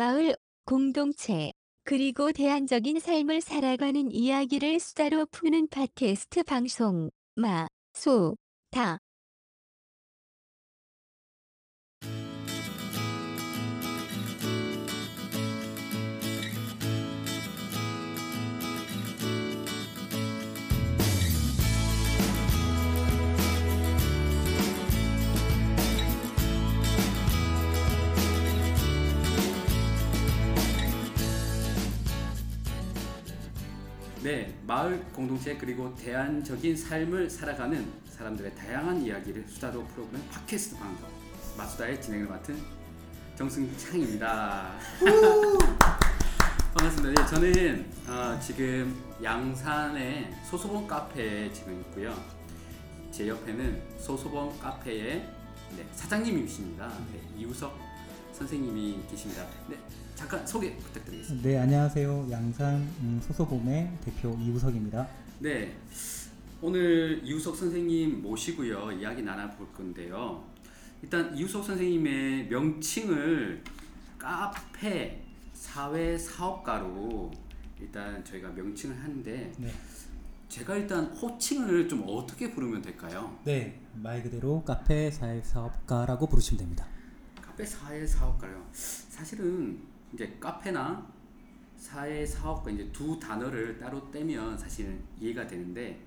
마을, 공동체, 그리고 대안적인 삶을 살아가는 이야기를 수다로 푸는 팟캐스트 방송 마, 소, 다. 네, 마을 공동체 그리고 대안적인 삶을 살아가는 사람들의 다양한 이야기를 수다로 풀어보는 팟캐스트 방송 마수다의 진행을 맡은 정승창입니다. 반갑습니다. 네, 저는 어, 지금 양산의 소소본 카페에 지금 있고요. 제 옆에는 소소본 카페의 네, 사장님이십니다. 네, 이우석 선생님이 계십니다. 네, 잠깐 소개 부탁드리겠습니다. 네, 안녕하세요. 양산 음, 소소봄의 대표 이우석입니다. 네, 오늘 이우석 선생님 모시고요 이야기 나눠볼 건데요. 일단 이우석 선생님의 명칭을 카페 사회 사업가로 일단 저희가 명칭을 하는데 네. 제가 일단 호칭을 좀 어떻게 부르면 될까요? 네, 말 그대로 카페 사회 사업가라고 부르시면 됩니다. 카페 사회 사업가요. 사실은 이제 카페나 사회 사업가 이제 두 단어를 따로 떼면 사실은 이해가 되는데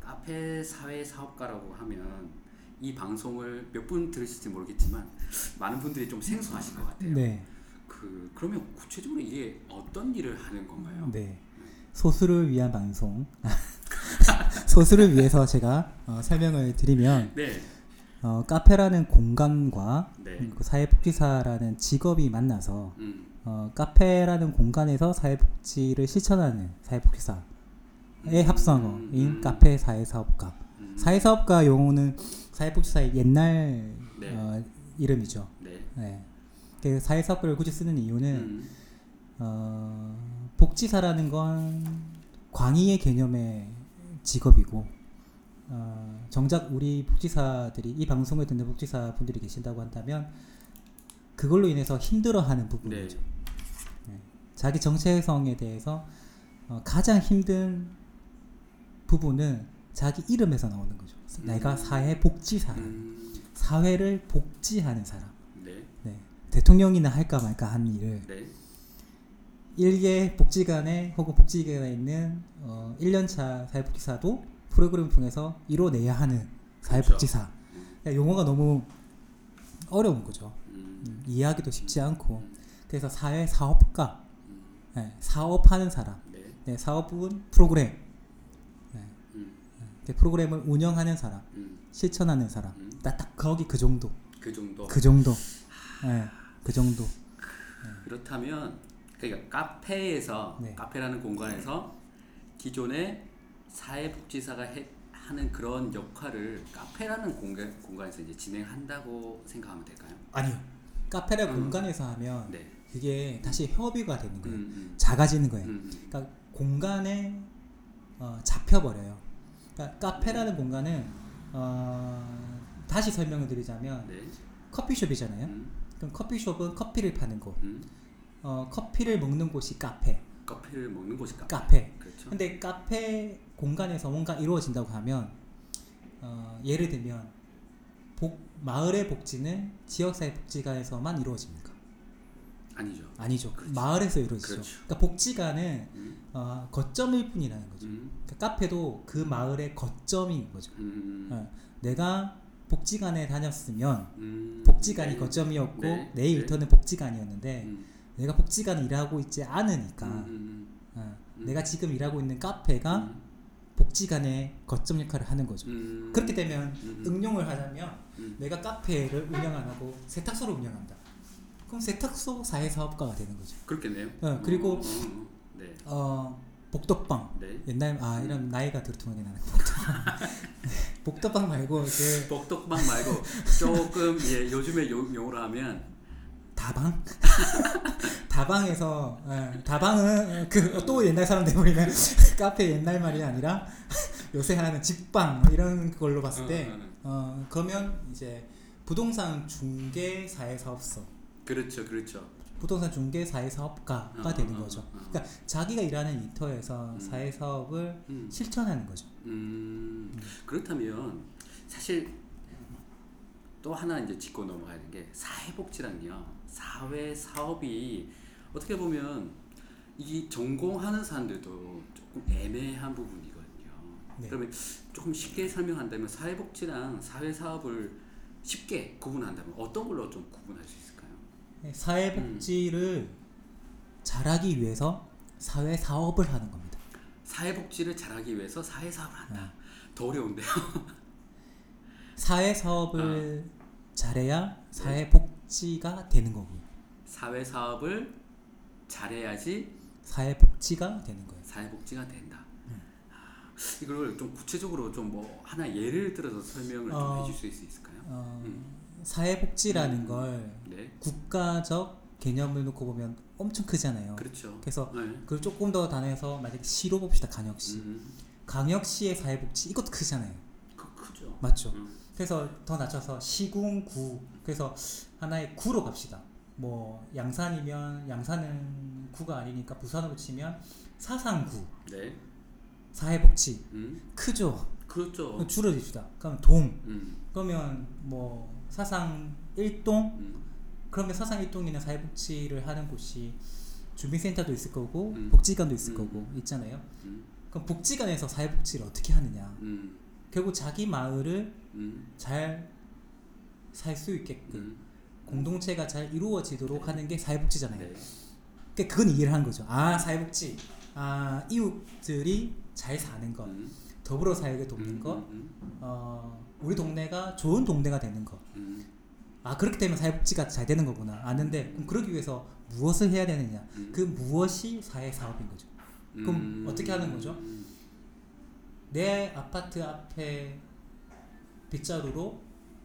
카페 사회 사업가라고 하면 이 방송을 몇 분 들으실지 모르겠지만 많은 분들이 좀 생소하실 것 같아요. 네, 그 그러면 구체적으로 이게 어떤 일을 하는 건가요? 네. 소수를 위한 방송. 소수를 위해서 제가 어, 설명을 드리면 네, 어, 카페라는 공간과 네, 그리고 사회복지사라는 직업이 만나서 음, 어, 카페라는 공간에서 사회복지를 실천하는 사회복지사의 합성어인 음. 카페 사회사업가. 음, 사회사업가 용어는 사회복지사의 옛날 네. 어, 이름이죠. 네, 네. 그 사회사업가를 굳이 쓰는 이유는 음, 어, 복지사라는 건 광의의 개념의 직업이고 어, 정작 우리 복지사들이 이 방송을 듣는 복지사 분들이 계신다고 한다면 그걸로 인해서 힘들어하는 부분이죠. 네. 자기 정체성에 대해서 어, 가장 힘든 부분은 자기 이름에서 나오는 거죠. 내가 음. 사회 복지사, 음, 사회를 복지하는 사람. 네, 네. 대통령이나 할까 말까 하는 일을 네, 일개 복지관에 혹은 복지기관에 있는 어, 1년차 사회복지사도 프로그램을 통해서 이뤄내야 하는 사회복지사. 그러니까 용어가 너무 어려운 거죠. 음, 음, 이해하기도 쉽지 않고. 음, 그래서 사회 사업가, 음, 네, 사업하는 사람. 네, 네, 사업은 프로그램. 네, 음, 그 프로그램을 운영하는 사람, 음, 실천하는 사람. 음. 딱, 딱 거기 그 정도. 그 정도. 그 정도. 네, 그 정도. 그렇다면 그러니까 카페에서 네. 카페라는 공간에서 기존의 사회복지사가 해, 하는 그런 역할을 카페라는 공간, 공간에서 이제 진행한다고 생각하면 될까요? 아니요. 카페라 음. 공간에서 하면 네. 그게 다시 협의가 되는 음, 거예요. 음, 작아지는 거예요. 음, 그러니까 공간에 어, 잡혀버려요. 그러니까 카페라는 공간은 어, 다시 설명을 드리자면 네. 커피숍이잖아요. 음, 그럼 커피숍은 커피를 파는 곳. 음. 어, 커피를 먹는 곳이 카페. 커피를 먹는 곳이 카페. 카페. 그렇죠. 근데 카페 공간에서 뭔가 이루어진다고 하면 어, 예를 들면 복, 마을의 복지는 지역사회 복지관에서만 이루어집니까? 아니죠. 아니죠. 그렇죠. 마을에서 이루어지죠. 그렇죠. 그러니까 복지관은 음, 어, 거점일 뿐이라는 거죠. 음, 그러니까 카페도 그 마을의 거점인 거죠. 음, 어, 내가 복지관에 다녔으면 음, 복지관이 네. 거점이었고 네, 내 네. 일터는 복지관이었는데 음, 내가 복지관에 일하고 있지 않으니까 음, 음, 어, 음. 내가 지금 일하고 있는 카페가 음, 복지관의 거점 역할을 하는 거죠. 음, 그렇게 되면 음, 응용을 하자면 음. 내가 카페를 운영 안 하고 세탁소를 운영한다. 그럼 세탁소 사회 사업가가 되는 거죠. 그렇겠네요. 어, 그리고 어, 어, 어. 네, 어, 복덕방 네. 옛날 아 이런 나이가 들통하게 나는 복덕방 복덕방 말고 그 복덕방 말고 조금 예 요즘에 요, 용어로 하면 다방 다방에서 예, 다방은 그 또 옛날 사람 돼버리는 카페 옛날 말이 아니라 요새 하는 집방 뭐 이런 걸로 봤을 때. 어, 그러면 이제 부동산 중개 사회 사업소 그렇죠, 그렇죠. 부동산 중개 사회 사업가가 어, 되는 어, 거죠. 어, 어. 그러니까 자기가 일하는 일터에서 음. 사회 사업을 음. 실천하는 거죠. 음, 그렇다면 사실 또 하나 이제 짚고 넘어가야 되는 게 사회복지랑요 사회 사업이 어떻게 보면 이 전공하는 사람들도 조금 애매한 부분이거든요. 네. 그러면 조금 쉽게 설명한다면 사회복지랑 사회 사업을 쉽게 구분한다면 어떤 걸로 좀 구분할 수 있을까요? 네, 사회 복지를 잘하기 위해서 사회 사업을 하는 겁니다. 사회복지를 잘하기 위해서 사회 사업을 한다. 네. 더 어려운데요. 사회 사업을 아. 잘해야 네. 사회 복지가 되는 거고요. 사회 사업을 잘해야지 사회 복지가 되는 거예요. 사회 복지가 된다. 음. 아, 이걸 좀 구체적으로 좀 뭐 하나 예를 들어서 설명을 좀 어, 해줄 수 있을까요? 어, 음. 사회 복지라는 음. 걸 네, 국가적 개념을 놓고 보면 엄청 크잖아요. 그렇죠. 그래서 네. 그걸 조금 더 단해서 만약에 시로 봅시다. 강역시. 음, 강역시의 사회복지 이것도 크잖아요. 그 크죠. 맞죠? 음, 그래서 더 낮춰서 시군구 그래서 하나의 구로 갑시다. 뭐 양산이면 양산은 구가 아니니까 부산으로 치면 사상구 네, 사회복지 음, 크죠. 그렇죠. 줄여줍시다. 그러면 동 음, 그러면 뭐 사상 1동 음, 그러면 사상 1동에는 사회복지를 하는 곳이 주민센터도 있을 거고 음. 복지관도 있을 음. 거고 있잖아요. 음, 그럼 복지관에서 사회복지를 어떻게 하느냐? 음, 결국 자기 마을을 음, 잘살 수 있게끔 음, 공동체가 잘 이루어지도록 하는 게 사회복지잖아요. 네, 그러니까 그건 이해를 하는 거죠. 아 사회복지, 아 이웃들이 잘 사는 것, 음, 더불어 살게 돕는 음, 것, 음, 어, 우리 동네가 좋은 동네가 되는 것. 음, 아 그렇게 되면 사회복지가 잘 되는 거구나. 아는데 그럼 그러기 위해서 무엇을 해야 되느냐? 음. 그 무엇이 사회 사업인 거죠. 그럼 어떻게 하는 거죠? 음, 내 아파트 앞에 빗자루로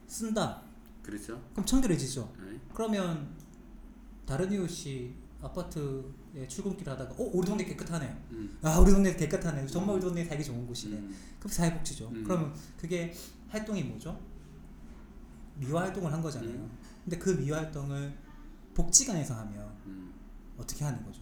쓴다. 그렇죠. 그럼 청결해지죠. 네. 그러면 다른 이웃이 아파트 에 출근길 하다가 어 우리 동네 깨끗하네. 음, 아 우리 동네 깨끗하네. 정말 우리 동네 살기 좋은 곳이네. 음, 그럼 사회복지죠. 음. 그러면 그게 활동이 뭐죠? 미화 활동을 한 거잖아요. 음. 근데 그 미화 활동을 복지관에서 하면 음, 어떻게 하는 거죠?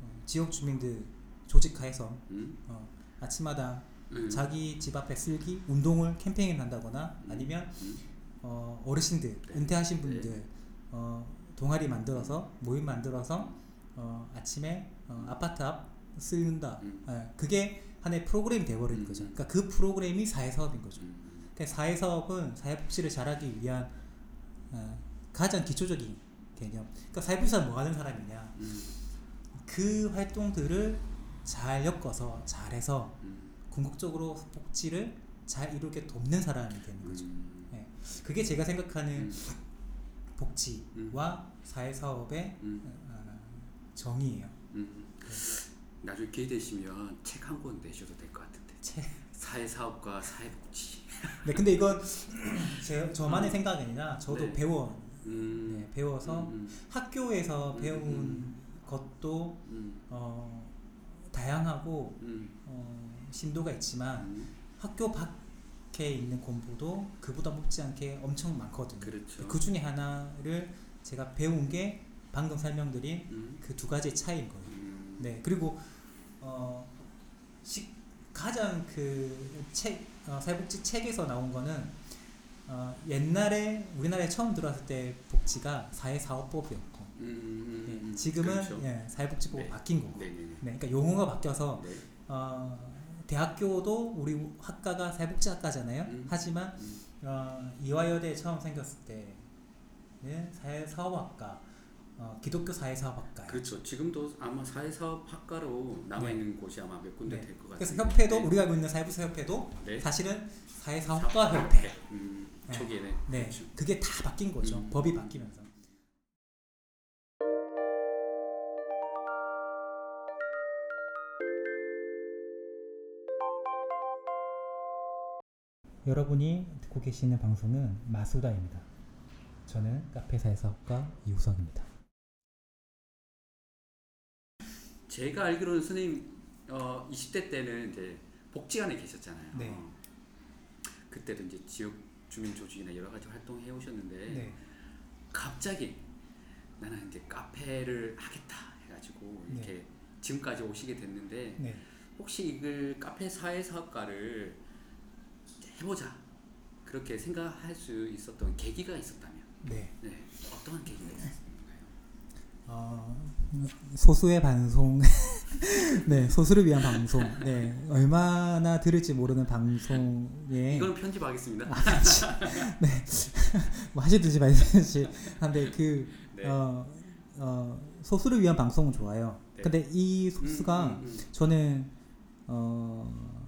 어, 지역 주민들 조직화해서 음, 어, 아침마다 음, 자기 집 앞에 쓸기 운동을 캠페인을 한다거나 아니면 음, 어, 어르신들 은퇴하신 분들 어, 동아리 만들어서 모임 만들어서 어, 아침에 어, 아파트 앞 쓸는다. 음. 예, 그게 하나의 프로그램이 돼버리는 음. 거죠. 그러니까 그 프로그램이 사회 사업인 거죠. 음, 그러니까 사회 사업은 사회 복지를 잘하기 위한 어, 가장 기초적인 개념. 그러니까 사회 복지사 뭐 하는 사람이냐? 음, 그 활동들을 잘 엮어서 잘해서 음, 궁극적으로 복지를 잘 이루게 돕는 사람이 되는 거죠. 음, 예. 그게 제가 생각하는 음, 복지와 사회 사업의 음, 어, 정의예요. 음. 나중에 기회 되시면 책 한 권 내셔도 될 것 같은데 책. 사회사업과 사회복지 네, 근데 이건 제, 저만의 생각이 아니라 저도 네. 배워 음, 네, 배워서 음, 학교에서 음, 배운 음. 것도 음, 어, 다양하고 음, 어, 심도가 있지만 음, 학교 밖 에 있는 공부도 그보다 못지 않게 엄청 많거든요. 그렇죠. 그 중에 하나를 제가 배운 게 방금 설명드린 음, 그두 가지 차이인 거예요. 음, 네 그리고 어, 시, 가장 그 책 어, 사회복지 책에서 나온 거는 어, 옛날에 우리나라에 처음 들어왔을 때 복지가 사회사업법이었고 음, 음, 예, 음, 지금은 그렇죠. 예, 사회복지법으로 네. 바뀐 거고. 네, 네, 네. 네, 그러니까 용어가 바뀌어서 네. 어, 대학교도 우리 학과가 사회복지학과잖아요. 음. 하지만 음, 어, 이화여대 처음 생겼을 때는 사회사업학과, 어, 기독교 사회사업학과. 그렇죠. 지금도 아마 사회사업학과로 남아 있는 곳이 아마 몇 군데 네. 될것 같아요. 그래서 협회도 우리가 알고 있는 사회복지 협회도 네. 사실은 사회사업과 협회. 음, 네. 초기에는 네, 그렇죠. 그게 다 바뀐 거죠. 음. 법이 바뀌면서. 여러분이 듣고 계시는 방송은 마수다입니다. 저는 카페사의 사업가 이우석입니다. 제가 알기로는 선생님 어, 20대 때는 이제 복지관에 계셨잖아요. 네. 그때도 이제 지역 주민 조직이나 여러 가지 활동해 오셨는데 네. 갑자기 나는 이제 카페를 하겠다 해가지고 네. 이렇게 지금까지 오시게 됐는데 네. 혹시 이걸 카페 사회 사업가를 해보자 그렇게 생각할 수 있었던 계기가 있었다면 네. 네 어떤 계기가 있었을까요? 어, 소수의 방송, 네 소수를 위한 방송, 네 얼마나 들을지 모르는 방송에 이거는 편집하겠습니다. 뭐 하시든지 말든지 한데 그 네. 어, 어, 소수를 위한 방송은 좋아요. 네. 근데 이 소수가 음, 음, 음. 저는 어, 어,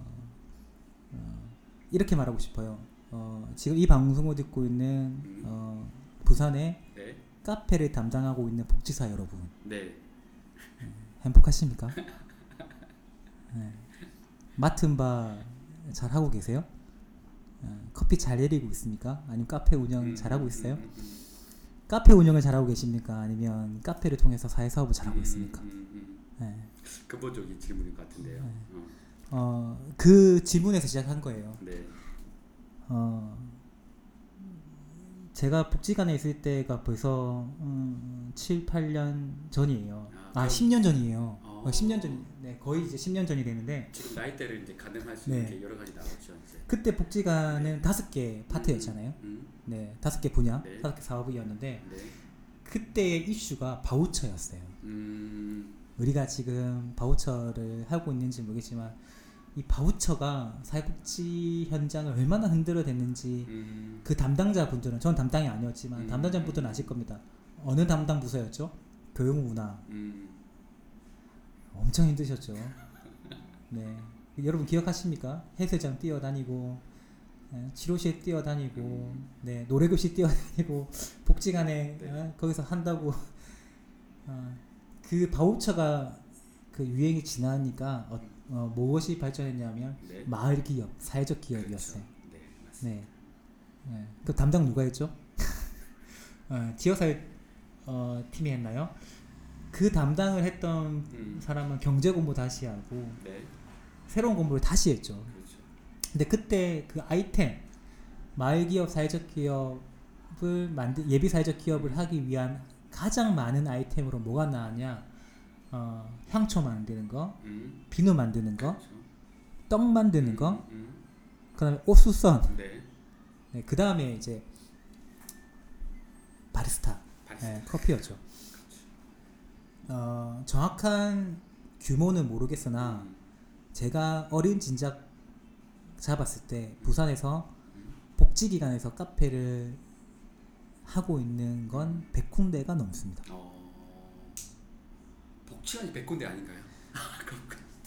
이렇게 말하고 싶어요. 어, 지금 이 방송을 듣고 있는 음. 어, 부산의 네, 카페를 담당하고 있는 복지사 여러분 네, 행복하십니까? 네. 맡은 바 잘 하고 계세요? 어, 커피 잘 내리고 있습니까? 아니면 카페 운영 음, 잘 하고 음, 있어요? 음, 카페 운영을 잘 하고 계십니까? 아니면 카페를 통해서 사회 사업을 잘 하고 음, 있습니까? 네. 근본적인 질문인 것 같은데요. 네. 어, 어, 그 질문에서 시작한 거예요. 네, 어, 제가 복지관에 있을 때가 벌써 음, 7, 8년 전이에요. 아, 아, 그럼- 10년 전이에요. 어. 어, 10년 전, 네, 거의 이제 10년 전이 되는데 지금 나이대를 이제 가늠할 수 네. 있는 게 여러 가지 나왔죠 이제. 그때 복지관은 다섯 개 파트였잖아요. 음, 네, 다섯 개 분야, 네. 다섯 개 사업이었는데 네, 그때의 이슈가 바우처였어요. 음, 우리가 지금 바우처를 하고 있는지 모르겠지만 이 바우처가 사회복지 현장을 얼마나 흔들어 댔는지 음, 그 담당자 분들은 전 담당이 아니었지만 음. 담당자 분들은 아실 겁니다. 어느 담당 부서였죠? 교육문화 음, 엄청 힘드셨죠. 네, 여러분 기억하십니까? 헬스장 뛰어다니고 예, 치료실 뛰어다니고 음. 네 노래교실 뛰어다니고 복지관에 네. 어, 거기서 한다고 어, 그 바우처가 그 유행이 지나니까 어, 어, 무엇이 발전했냐면 네, 마을 기업, 사회적 기업이었어요. 그렇죠. 네, 맞습니다. 네. 네. 그 담당 누가 했죠? 어, 지역사회 어, 팀이 했나요? 그 담당을 했던 음, 사람은 경제 공부 다시 하고 네, 새로운 공부를 다시 했죠. 그렇죠. 근데 그때 그 아이템 마을 기업, 사회적 기업을 만들 예비 사회적 기업을 하기 위한 가장 많은 아이템으로 뭐가 나왔냐? 어, 향초 만드는 거, 음, 비누 만드는 거, 그렇죠. 떡 만드는 거, 음, 그다음에 옥수선, 음, 네, 네, 그 다음에 이제 바리스타, 바리스타. 네, 커피였죠. 어, 정확한 규모는 모르겠으나 음, 제가 어린 진작 잡았을 때 부산에서 음. 복지기관에서 카페를 하고 있는 건 100군데가 넘습니다. 어, 복지관이 100군데 아닌가요?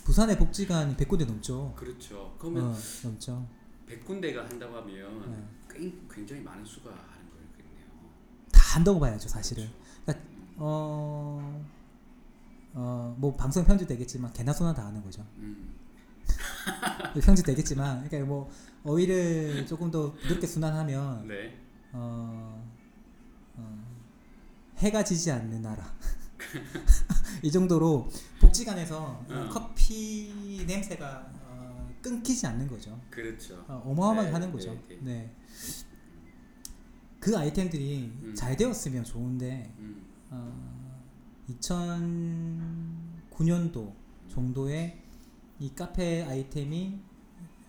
부산의 복지관이 100군데 넘죠. 그렇죠. 그러면 어, 넘죠. 100군데가 한다고 하면 네. 꽤- 굉장히 많은 수가 하는 거겠네요. 다 한다고 봐야죠, 사실은. 그렇죠. 어, 어, 뭐 방송 편집 되겠지만 개나 소나 다 하는 거죠. 음, 편집 되겠지만, 그러니까 뭐 어휘를 조금 더 부드럽게 순환하면 네, 어, 어, 해가 지지 않는 나라. 이 정도로 복지관에서 어, 음. 커피 냄새가 어, 끊기지 않는 거죠. 그렇죠. 어, 어마어마하게 네, 하는 거죠. 네, 네. 네. 그 아이템들이 음. 잘 되었으면 좋은데 음, 어, 2009년도 정도에 이 카페 아이템이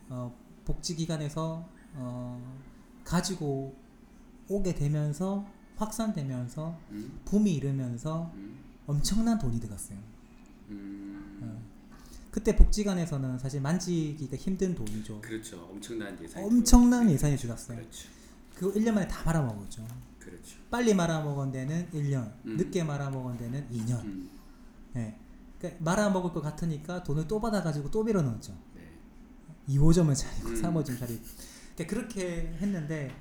어, 복지기관에서 어, 가지고 오게 되면서 확산되면서 음, 붐이 일으면서 음, 엄청난 돈이 들어갔어요. 음, 어. 그때 복지관에서는 사실 만지기가 힘든 돈이죠. 그렇죠. 엄청난 예산이 엄청난. 예산이 들어갔어요. 그렇죠. 그거 1년 만에 다 말아먹었죠. 그렇죠. 빨리 말아먹은 데는 1년, 음. 늦게 말아먹은 데는 2년. 음, 예. 그러니까 말아먹을 것 같으니까 돈을 또 받아가지고 또 밀어넣었죠. 네. 2호점을 차리고 음. 3호점 차리고. 그러니까 그렇게 했는데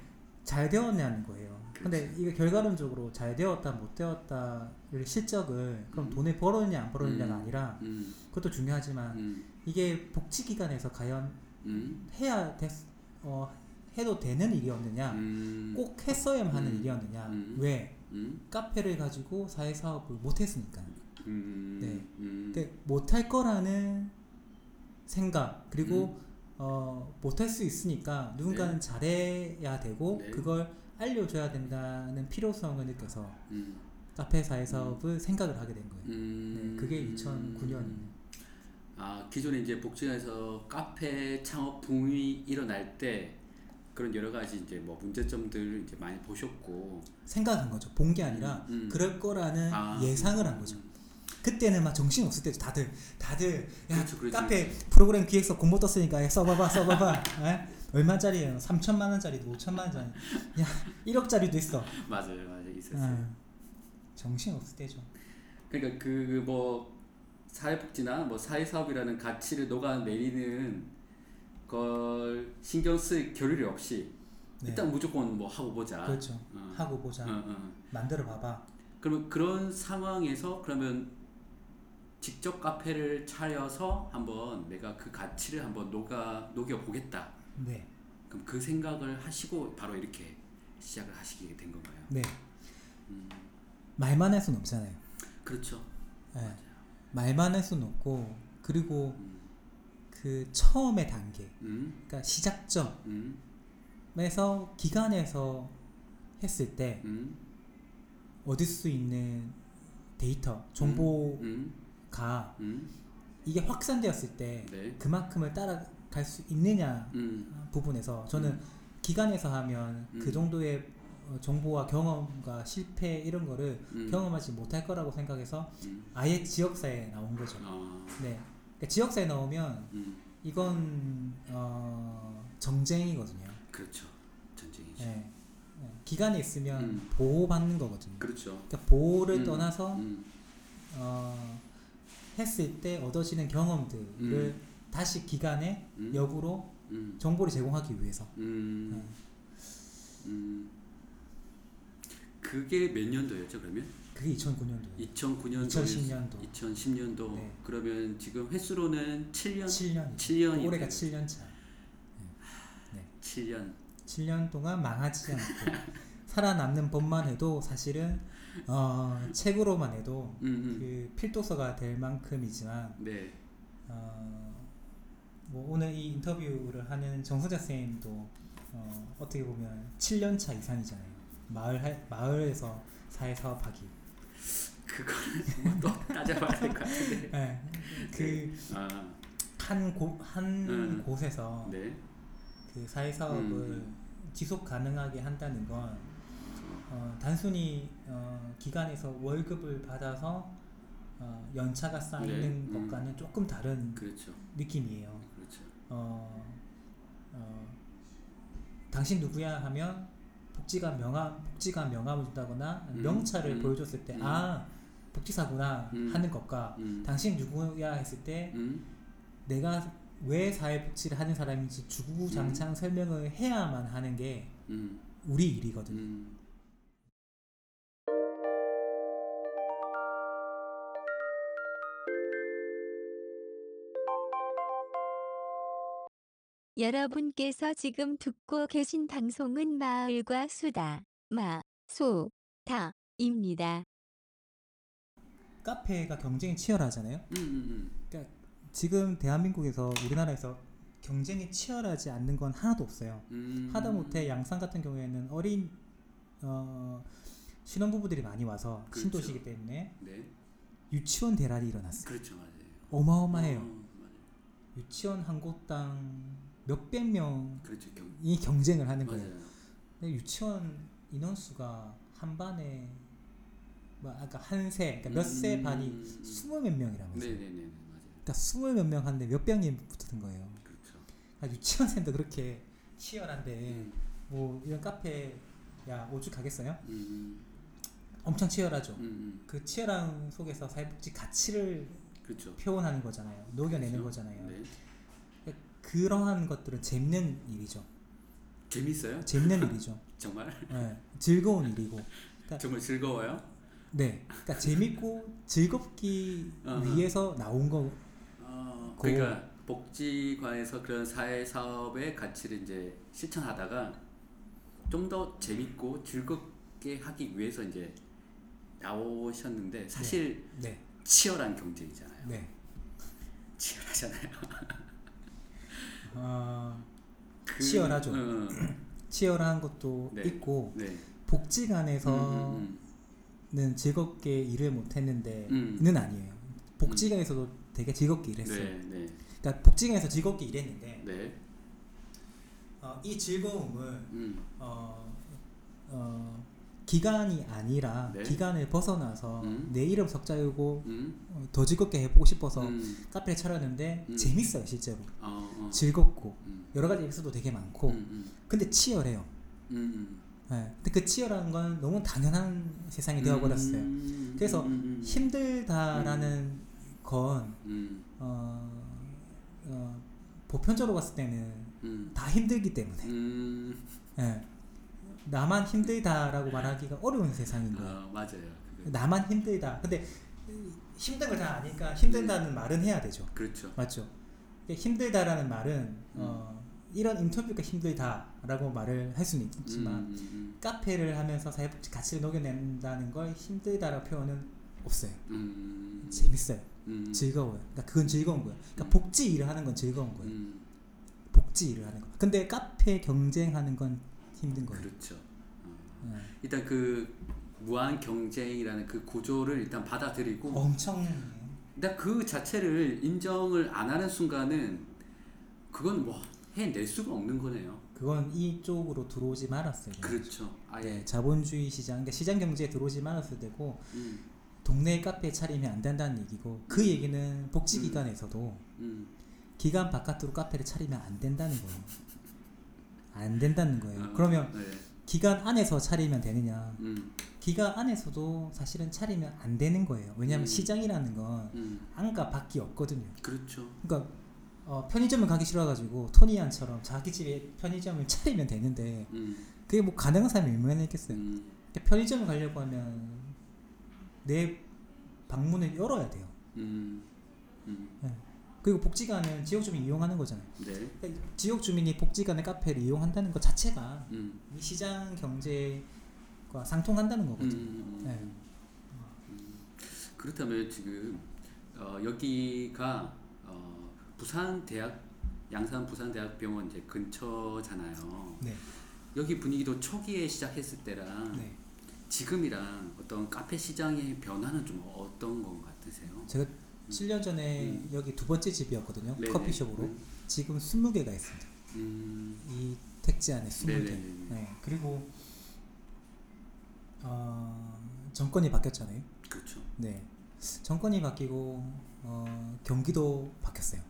잘 되었냐는 거예요. 근데 이게 결과론적으로 잘 되었다 못 되었다를 실적을 그럼 음. 돈을 벌었냐 안 벌었냐가 음. 아니라 음, 그것도 중요하지만 음, 이게 복지기관에서 과연 음, 해야 됐, 어, 해도 되는 일이었느냐 음, 꼭 했어야만 하는 음. 일이었느냐 음. 왜 음, 카페를 가지고 사회사업을 못했으니까 음, 네. 음, 근데 못할 거라는 생각 그리고 음. 어, 못할 수 있으니까 누군가는 잘해야 되고 네. 그걸 알려줘야 된다는 필요성을 느껴서 음, 카페 사회 사업을 생각을 하게 된 거예요. 음, 네, 그게 2009년이에요. 아 기존에 이제 복지관에서 카페 창업 붐이 일어날 때 그런 여러 가지 이제 뭐 문제점들 이제 많이 보셨고 생각한 거죠. 본 게 아니라 음, 음. 그럴 거라는 아, 예상을 한 거죠. 그때는 막 정신 없을 때도 다들 다들 야 그렇죠, 그렇죠, 카페 프로그램 기획서 공모 떴으니까 야, 써봐봐 써봐봐 에? 얼마짜리예요? 3천만 원짜리도 5천만 원짜리 야 1억짜리도 있어 맞아요, 맞아요, 있었어요. 어, 정신 없을 때죠. 그러니까 그 뭐 사회복지나 뭐 사회사업이라는 가치를 녹아내리는 걸 신경 쓸 겨를이 없이 네. 일단 무조건 뭐 하고 보자. 그렇죠. 어. 하고 보자. 어, 어. 만들어 봐봐. 그러면 그런 상황에서 그러면 직접 카페를 차려서 한번 내가 그 가치를 한번 녹아 녹여 보겠다. 네. 그럼 그 생각을 하시고 바로 이렇게 시작을 하시게 된 건가요? 네. 음, 말만 할 수는 없잖아요. 그렇죠. 예. 말만 할 수는 없고 그리고 음, 그 처음의 단계, 음, 그러니까 시작점에서 음, 기관에서 했을 때 음, 얻을 수 있는 데이터, 정보가 음, 음, 이게 확산되었을 때 네, 그만큼을 따라 갈 수 있느냐 음, 부분에서 저는 음. 기관에서 하면 음. 그 정도의 어, 정보와 경험과 실패 이런 거를 음, 경험하지 못할 거라고 생각해서 음, 아예 지역사에 나온 거죠. 아, 네. 그러니까 지역사에 나오면 음, 이건 어, 정쟁이거든요. 그렇죠. 전쟁이죠. 네. 네. 기간에 있으면 음. 보호받는 거거든요. 그렇죠. 그러니까 보호를 음, 떠나서 음, 어, 했을 때 얻어지는 경험들을 음. 다시 기간에 음, 역으로 음, 정보를 제공하기 위해서. 음, 네. 음. 그게 몇 년도였죠? 그러면 그게 2009년도예요. 2009년도, 2010년도. 2010년도. 네. 그러면 지금 횟수로는 7년, 7년. 7년이 올해가 7년 차. 7년. 7년 동안 망하지 않고 살아남는 법만 해도 사실은 어, 책으로만 해도 음, 음. 그 필독서가 될 만큼이지만 네. 어, 뭐 오늘 이 인터뷰를 하는 정선자 선생님도 어, 어떻게 보면 7년 차 이상이잖아요. 마을 할- 마을에서 사회 사업하기. 그거는 또 따져봐야 될 것 같은데. 네. 아, 그한 곳한 음. 곳에서 네. 그 사회 사업을 음. 지속 가능하게 한다는 건 어, 단순히 어, 기관에서 월급을 받아서 어, 연차가 쌓이는 네, 음. 것과는 조금 다른 그렇죠. 느낌이에요. 그렇죠. 어, 어, 당신 누구야 하면 복지가 명함 복지가 명함을 준다거나 음, 명찰을 음, 보여줬을 때 음. 아 복지사구나 음. 하는 것과 음. 당신 누구야 했을 때 음. 내가 왜 사회복지를 하는 사람인지 주구장창 설명을 해야만 하는 게 음. 우리 일이거든요. 여러분께서 지금 듣고 계신 방송은 마을과 수다, 마, 소, 다 입니다. 카페가 경쟁이 치열하잖아요. 음, 음, 그러니까 지금 대한민국에서 우리나라에서 경쟁이 치열하지 않는 건 하나도 없어요. 음. 하다못해 양산 같은 경우에는 어린 어, 신혼부부들이 많이 와서 그렇죠. 신도시기 때문에 네. 유치원 대란이 일어났어요. 그렇죠, 맞아요. 어마어마해요. 어, 맞아요. 유치원 한 곳당 몇백 명이 그렇죠, 경. 경쟁을 하는 거예요. 맞아요. 근데 유치원 인원수가 한 반에 뭐 아까 한세 그러니까 몇 세 음, 반이 음, 스물 몇 명이라면서요. 네, 네, 네, 네, 맞아요. 그러니까 스물 몇 명 하는데 몇백 명 붙은 거예요. 그렇죠. 아, 유치원생도 그렇게 치열한데 음, 뭐 이런 카페 야 오죽하겠어요? 음, 엄청 치열하죠. 음, 음, 그 치열한 속에서 사회복지 가치를 그렇죠. 표현하는 거잖아요. 녹여내는 그렇죠. 거잖아요. 네. 그러한 것들은 재밌는 일이죠. 재밌어요? 재밌는 일이죠. 정말? 예, 즐거운 일이고. 정말 즐거워요? 네, 그러니까 재밌고 즐겁기. 위해서 나온 거. 어, 고- 그러니까 복지관에서 그런 사회 사업의 가치를 이제 실천하다가 좀 더 재밌고 즐겁게 하기 위해서 이제 나오셨는데 사실 네, 치열한 경쟁이잖아요. 네. 치열하잖아요. 어, 그- 치열하죠. 어, 치열한 것도 네. 있고 네. 복지관에서 음, 음, 즐겁게 일을 못했는데는 음. 아니에요. 복지관에서도 되게 즐겁게 일했어요. 네, 네, 그러니까 복지관에서 즐겁게 일했는데 네. 어, 이 즐거움을 음, 어, 어, 기간이 아니라 네. 기간을 벗어나서 음. 내 이름 석자유고 음, 어, 더 즐겁게 해보고 싶어서 음, 카페를 차렸는데 음. 재밌어요 실제로 어, 어. 즐겁고 음, 여러 가지 에피소드 되게 많고 음, 음, 근데 치열해요. 예. 근데 그 치열한 건 너무 당연한 세상이 되어버렸어요. 음, 그래서 힘들다라는 건 음, 어, 어, 보편적으로 봤을 때는 음, 다 힘들기 때문에 음, 예. 나만 힘들다라고 말하기가 어려운 세상인 거예요. 어, 맞아요. 그거. 나만 힘들다. 근데 힘든 걸 다 아니까 힘들다는 말은 해야 되죠. 그렇죠. 맞죠? 힘들다라는 말은 음. 어, 이런 인터뷰가 힘들다라고 말을 할 수는 있지만 음, 음, 카페를 하면서 사회복지 가치를 녹여낸다는 걸 힘들다라고 표현은 없어요. 음, 재밌어요. 음, 즐거워요. 그러니까 그건 즐거운 거예요. 그러니까 음. 복지 일을 하는 건 즐거운 거예요. 음, 복지 일을 하는 거. 근데 카페 경쟁하는 건 힘든 거예요. 그렇죠. 어. 예. 일단 그 무한 경쟁이라는 그 구조를 일단 받아들이고 엄청 일단 그 자체를 인정을 안 하는 순간은 그건 뭐 해낼 수가 없는 거네요. 그건 이쪽으로 들어오지 말았어요. 그렇죠. 아예. 네, 자본주의 시장, 그러니까 시장 경제에 들어오지 말았을 때고 음, 동네 카페 차리면 안 된다는 얘기고 그 얘기는 복지기관에서도 음, 기관 바깥으로 카페를 차리면 안 된다는 거예요. 안 된다는 거예요. 어, 그러면 네. 기관 안에서 차리면 되느냐? 음, 기관 안에서도 사실은 차리면 안 되는 거예요. 왜냐하면 음. 시장이라는 건 음, 안과 밖이 없거든요. 그렇죠. 그러니까 어, 편의점을 가기 싫어가지고 토니안처럼 자기 집에 편의점을 차리면 되는데 음, 그게 뭐 가능한 사람이 얼마나 있겠어요. 음, 그러니까 편의점을 가려고 하면 내 방문을 열어야 돼요. 음, 음, 그리고 복지관은 지역 주민이 이용하는 거잖아요. 네. 그러니까 지역 주민이 복지관의 카페를 이용한다는 것 자체가 음, 이 시장 경제과 상통한다는 음, 거거든요. 음, 네. 음. 그렇다면 지금 어, 여기가 어, 부산 대학 양산 부산 대학병원 이제 근처잖아요. 네. 여기 분위기도 초기에 시작했을 때랑 네. 지금이랑 어떤 카페 시장의 변화는 좀 어떤 것 같으세요? 제가 7년 전에 음. 여기 두 번째 집이었거든요. 네네. 커피숍으로. 음, 지금 20개가 있습니다. 음, 이 택지 안에 20개. 네네네. 네. 그리고 어, 정권이 바뀌었잖아요. 그렇죠. 네. 정권이 바뀌고 어, 경기도 바뀌었어요.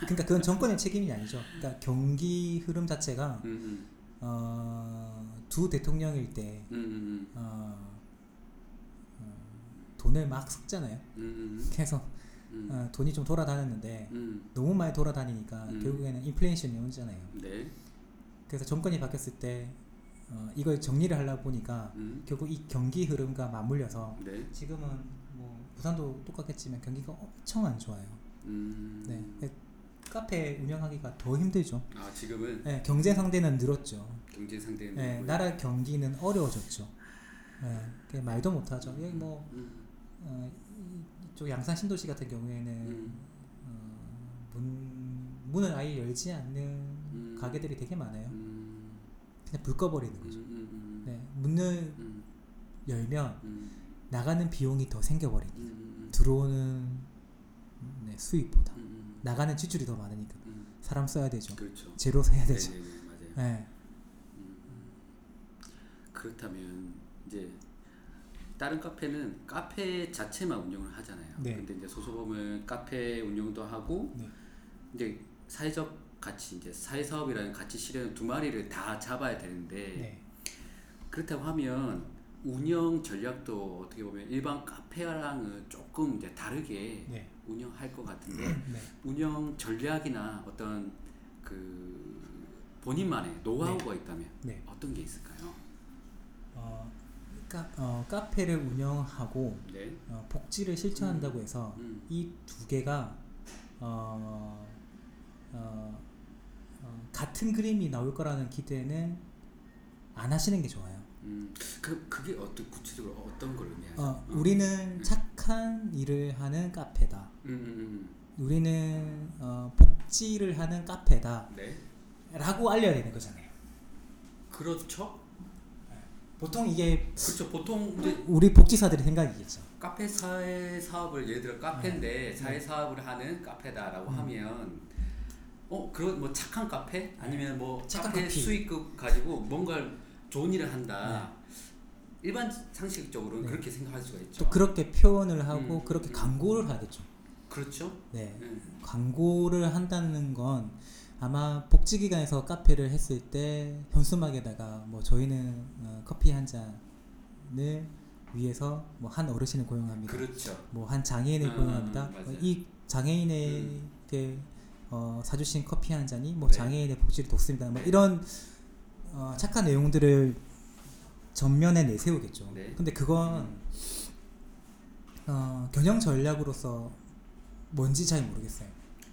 그러니까 그건 정권의 책임이 아니죠. 그러니까 경기 흐름 자체가 어, 두 대통령일 때 어, 돈을 막 섞잖아요. 음, 그래서 음, 어, 돈이 좀 돌아다녔는데 음, 너무 많이 돌아다니니까 음. 결국에는 인플레이션이 오잖아요. 네, 그래서 정권이 바뀌었을 때 어, 이걸 정리를 하려고 보니까 음, 결국 이 경기 흐름과 맞물려서 네, 지금은 뭐 부산도 똑같겠지만 경기가 엄청 안 좋아요. 음, 네. 카페 운영하기가 더 힘들죠. 아 지금은 네, 경제 상대는 늘었죠. 경제 상대는 네? 나라 경기는 어려워졌죠. 네, 말도 못하죠. 뭐 음, 어, 이쪽 양산 신도시 같은 경우에는 음. 어, 문 문을 아예 열지 않는 음. 가게들이 되게 많아요. 음, 그냥 불 꺼버리는 음, 거죠. 음, 음, 네, 문을 음, 열면 음, 나가는 비용이 더 생겨버립니다. 음, 음, 들어오는 네, 수입보다 음, 음, 나가는 지출이 더 많으니까 음, 사람 써야 되죠. 그렇죠. 재료 사야 되죠. 네, 네, 네, 맞아요. 네. 음, 그렇다면 이제 다른 카페는 카페 자체만 운영을 하잖아요. 네. 근데 이제 소소범은 카페 운영도 하고 네. 이제 사회적 가치 이제 사회 사업이라는 가치 실현 두 마리를 다 잡아야 되는데 네. 그렇다고 하면 운영 전략도 어떻게 보면 일반 카페랑은 조금 이제 다르게 네. 운영할 것 같은데 네. 운영 전략이나 어떤 그 본인만의 노하우가 있다면 네. 어떤 게 있을까요? 어, 카, 어, 카페를 운영하고 네. 어, 복지를 실천한다고 해서 음. 이두 개가 어, 어, 어, 같은 그림이 나올 거라는 기대는 안 하시는 게 좋아요. 음. 그 그게 어떤 구체적으로 어떤 걸 의미하죠? 어, 우리는 착한 일을 하는 카페다. 음, 음, 우리는 어, 복지를 하는 카페다. 음. 네. 라고 알려야 되는 거잖아요. 그렇죠. 보통 이게 그렇죠. 보통 우리 복지사들의 생각이겠죠. 카페 사회 사업을 예를 들어 카페인데 사회 사업을 하는 카페다라고 음. 하면 어 그런 뭐 착한 카페 아니면 뭐 착한 카페 커피. 수익금 가지고 뭔가 좋은 일을 한다. 일반 상식적으로는 네. 그렇게 생각할 수가 있죠. 또 그렇게 표현을 하고 음, 그렇게 음. 광고를 하겠죠. 그렇죠. 네. 음. 광고를 한다는 건 아마 복지기관에서 카페를 했을 때 현수막에다가 뭐 저희는 어, 커피 한 잔을 위해서 뭐 한 어르신을 고용합니다. 그렇죠. 뭐 한 장애인을 음, 고용합니다. 맞아요. 어, 이 장애인에게 어, 사주신 커피 한 잔이 뭐 네. 장애인의 복지를 돕습니다. 뭐 네. 이런 어, 착한 내용들을 전면에 내세우겠죠. 네. 근데 그건 어, 경영 전략으로서 뭔지 잘 모르겠어요.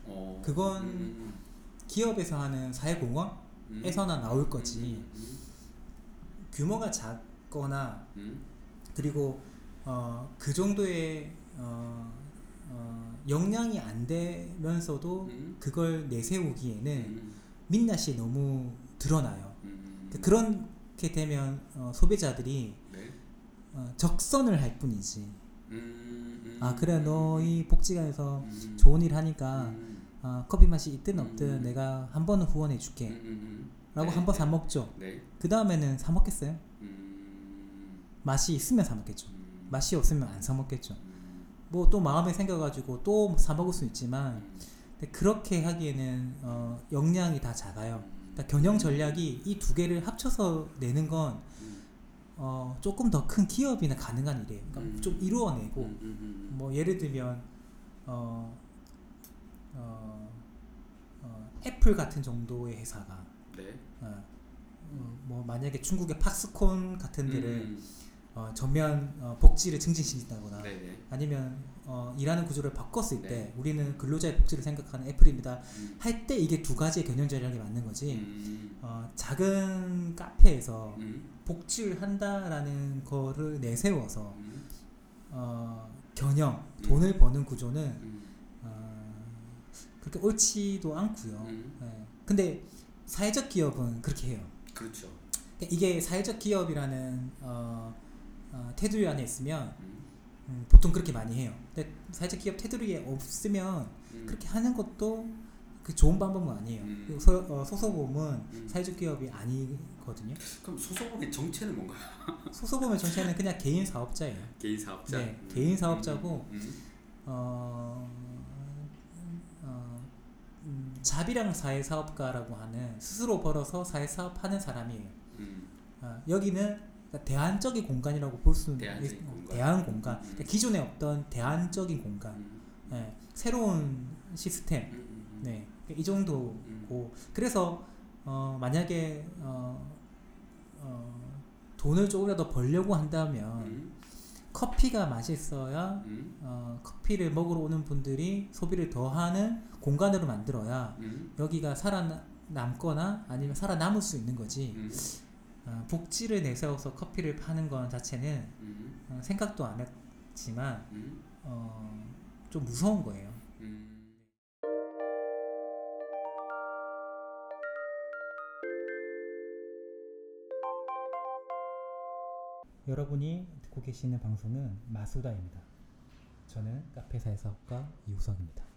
어. 그건 음, 기업에서 하는 사회공헌에서나 음, 음. 나올 거지. 음, 규모가 작거나 음, 그리고 어, 그 정도의 어, 어, 역량이 안 되면서도 음. 그걸 내세우기에는 음, 민낯이 너무 드러나요. 음, 그- 그렇게 되면 어, 소비자들이 네. 어, 적선을 할 뿐이지. 음, 음, 아 그래 음, 너희 복지관에서 음, 좋은 일 하니까 음, 어, 커피 맛이 있든 없든 음. 내가 한 번은 후원해 줄게. 음, 음, 라고 네, 한번 네. 사 먹죠. 네. 그 다음에는 사 먹겠어요? 음, 맛이 있으면 사 먹겠죠. 음, 맛이 없으면 안 사 먹겠죠. 음, 뭐또 마음에 생겨가지고 또 사 먹을 수 있지만 음, 그렇게 하기에는 어, 역량이 다 작아요. 음, 그러니까 경영 전략이 이 두 개를 합쳐서 내는 건 음, 어, 조금 더 큰 기업이나 가능한 일이에요. 그러니까 음. 좀 이루어내고 음, 음, 음, 뭐 예를 들면 어, 어, 어, 애플 같은 정도의 회사가 네. 어, 어, 뭐 만약에 중국의 팍스콘 같은 데를 음, 어, 전면 어, 복지를 증진시킨다거나 네, 네. 아니면 어, 일하는 구조를 바꿨을 네. 때 우리는 근로자의 복지를 생각하는 애플입니다. 음, 할때 이게 두 가지의 경영 전략이 맞는 거지. 음, 어, 작은 카페에서 음, 복지를 한다라는 거를 내세워서 음, 어, 경영, 음. 돈을 버는 구조는 음, 어, 그렇게 옳지도 않고요. 음. 예. 근데 사회적 기업은 그렇게 해요. 그렇죠. 그러니까 이게 사회적 기업이라는 어, 어, 테두리 안에 있으면 음, 음, 보통 그렇게 많이 해요. 근데 사회적 기업 테두리에 없으면 음, 그렇게 하는 것도 그 좋은 방법은 아니에요. 음. 소, 어, 소소봄은 음. 사회적 기업이 아니거든요. 그럼 소속의 정체는 뭔가요? 소소봄의 정체는 그냥 개인 사업자예요. 개인 사업자. 네, 개인 사업자고, 음, 음, 어, 어, 음, 자비랑 사회 사업가라고 하는 스스로 벌어서 사회 사업하는 사람이에요. 음, 어, 여기는 그러니까 대안적인 공간이라고 볼 수는 대안적인 있- 공간. 대안 공간. 음. 그러니까 기존에 없던 대안적인 공간. 음, 예, 새로운 시스템. 음. 네, 이 정도고 그래서 어, 만약에 어, 어, 돈을 조금이라도 벌려고 한다면 음, 커피가 맛있어야 음, 어, 커피를 먹으러 오는 분들이 소비를 더 하는 공간으로 만들어야 음, 여기가 살아남거나 아니면 살아남을 수 있는 거지 음, 어, 복지를 내세워서 커피를 파는 건 자체는 음, 어, 생각도 안 했지만 음, 어, 좀 무서운 거예요. 음. 여러분이 듣고 계시는 방송은 마수다입니다. 저는 카페사의 사업가 이우석입니다.